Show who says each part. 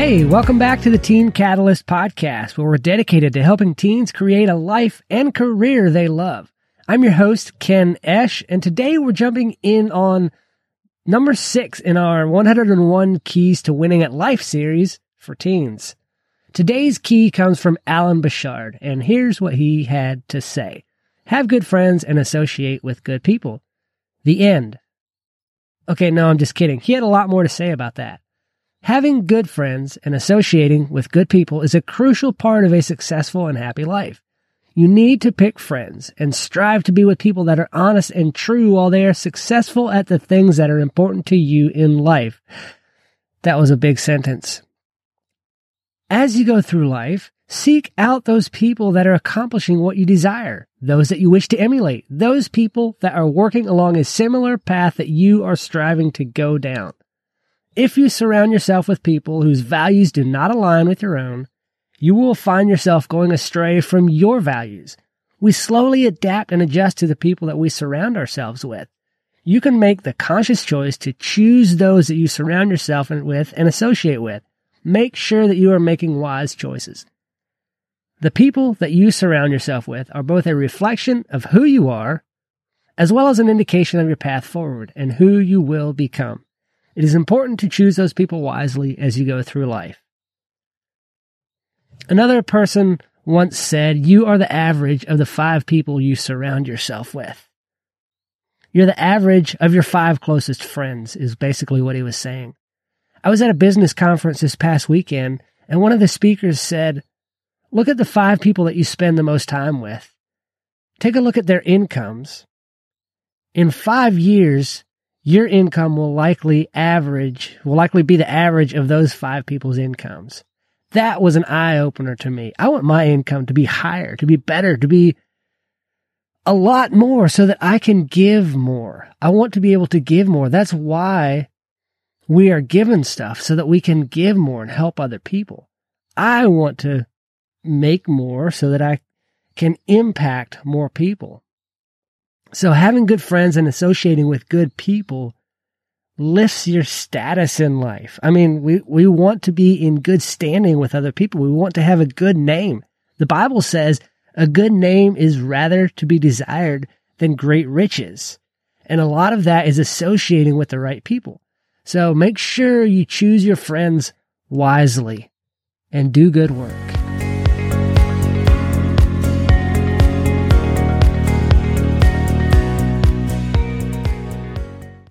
Speaker 1: Hey, welcome back to the Teen Catalyst podcast, where we're dedicated to helping teens create a life and career they love. I'm your host, Ken Esch, and today we're jumping in on number six in our 101 Keys to Winning at Life series for teens. Today's key comes from Alan Bashard, and here's what he had to say. Have good friends and associate with good people. The end. Okay, no, I'm just kidding. He had a lot more to say about that. Having good friends and associating with good people is a crucial part of a successful and happy life. You need to pick friends and strive to be with people that are honest and true while they are successful at the things that are important to you in life. That was a big sentence. As you go through life, seek out those people that are accomplishing what you desire, those that you wish to emulate, those people that are working along a similar path that you are striving to go down. If you surround yourself with people whose values do not align with your own, you will find yourself going astray from your values. We slowly adapt and adjust to the people that we surround ourselves with. You can make the conscious choice to choose those that you surround yourself with and associate with. Make sure that you are making wise choices. The people that you surround yourself with are both a reflection of who you are, as well as an indication of your path forward and who you will become. It is important to choose those people wisely as you go through life. Another person once said, You are the average of the five people you surround yourself with. You're the average of your five closest friends, is basically what he was saying. I was at a business conference this past weekend, and one of the speakers said, Look at the five people that you spend the most time with. Take a look at their incomes. In five years, your income will likely average, will likely be the average of those five people's incomes. That was an eye opener to me. I want my income to be higher, to be better, to be a lot more so that I can give more. I want to be able to give more. That's why we are given stuff so that we can give more and help other people. I want to make more so that I can impact more people. So having good friends and associating with good people lifts your status in life. I mean, we, we want to be in good standing with other people. We want to have a good name. The Bible says a good name is rather to be desired than great riches. And a lot of that is associating with the right people. So make sure you choose your friends wisely and do good work.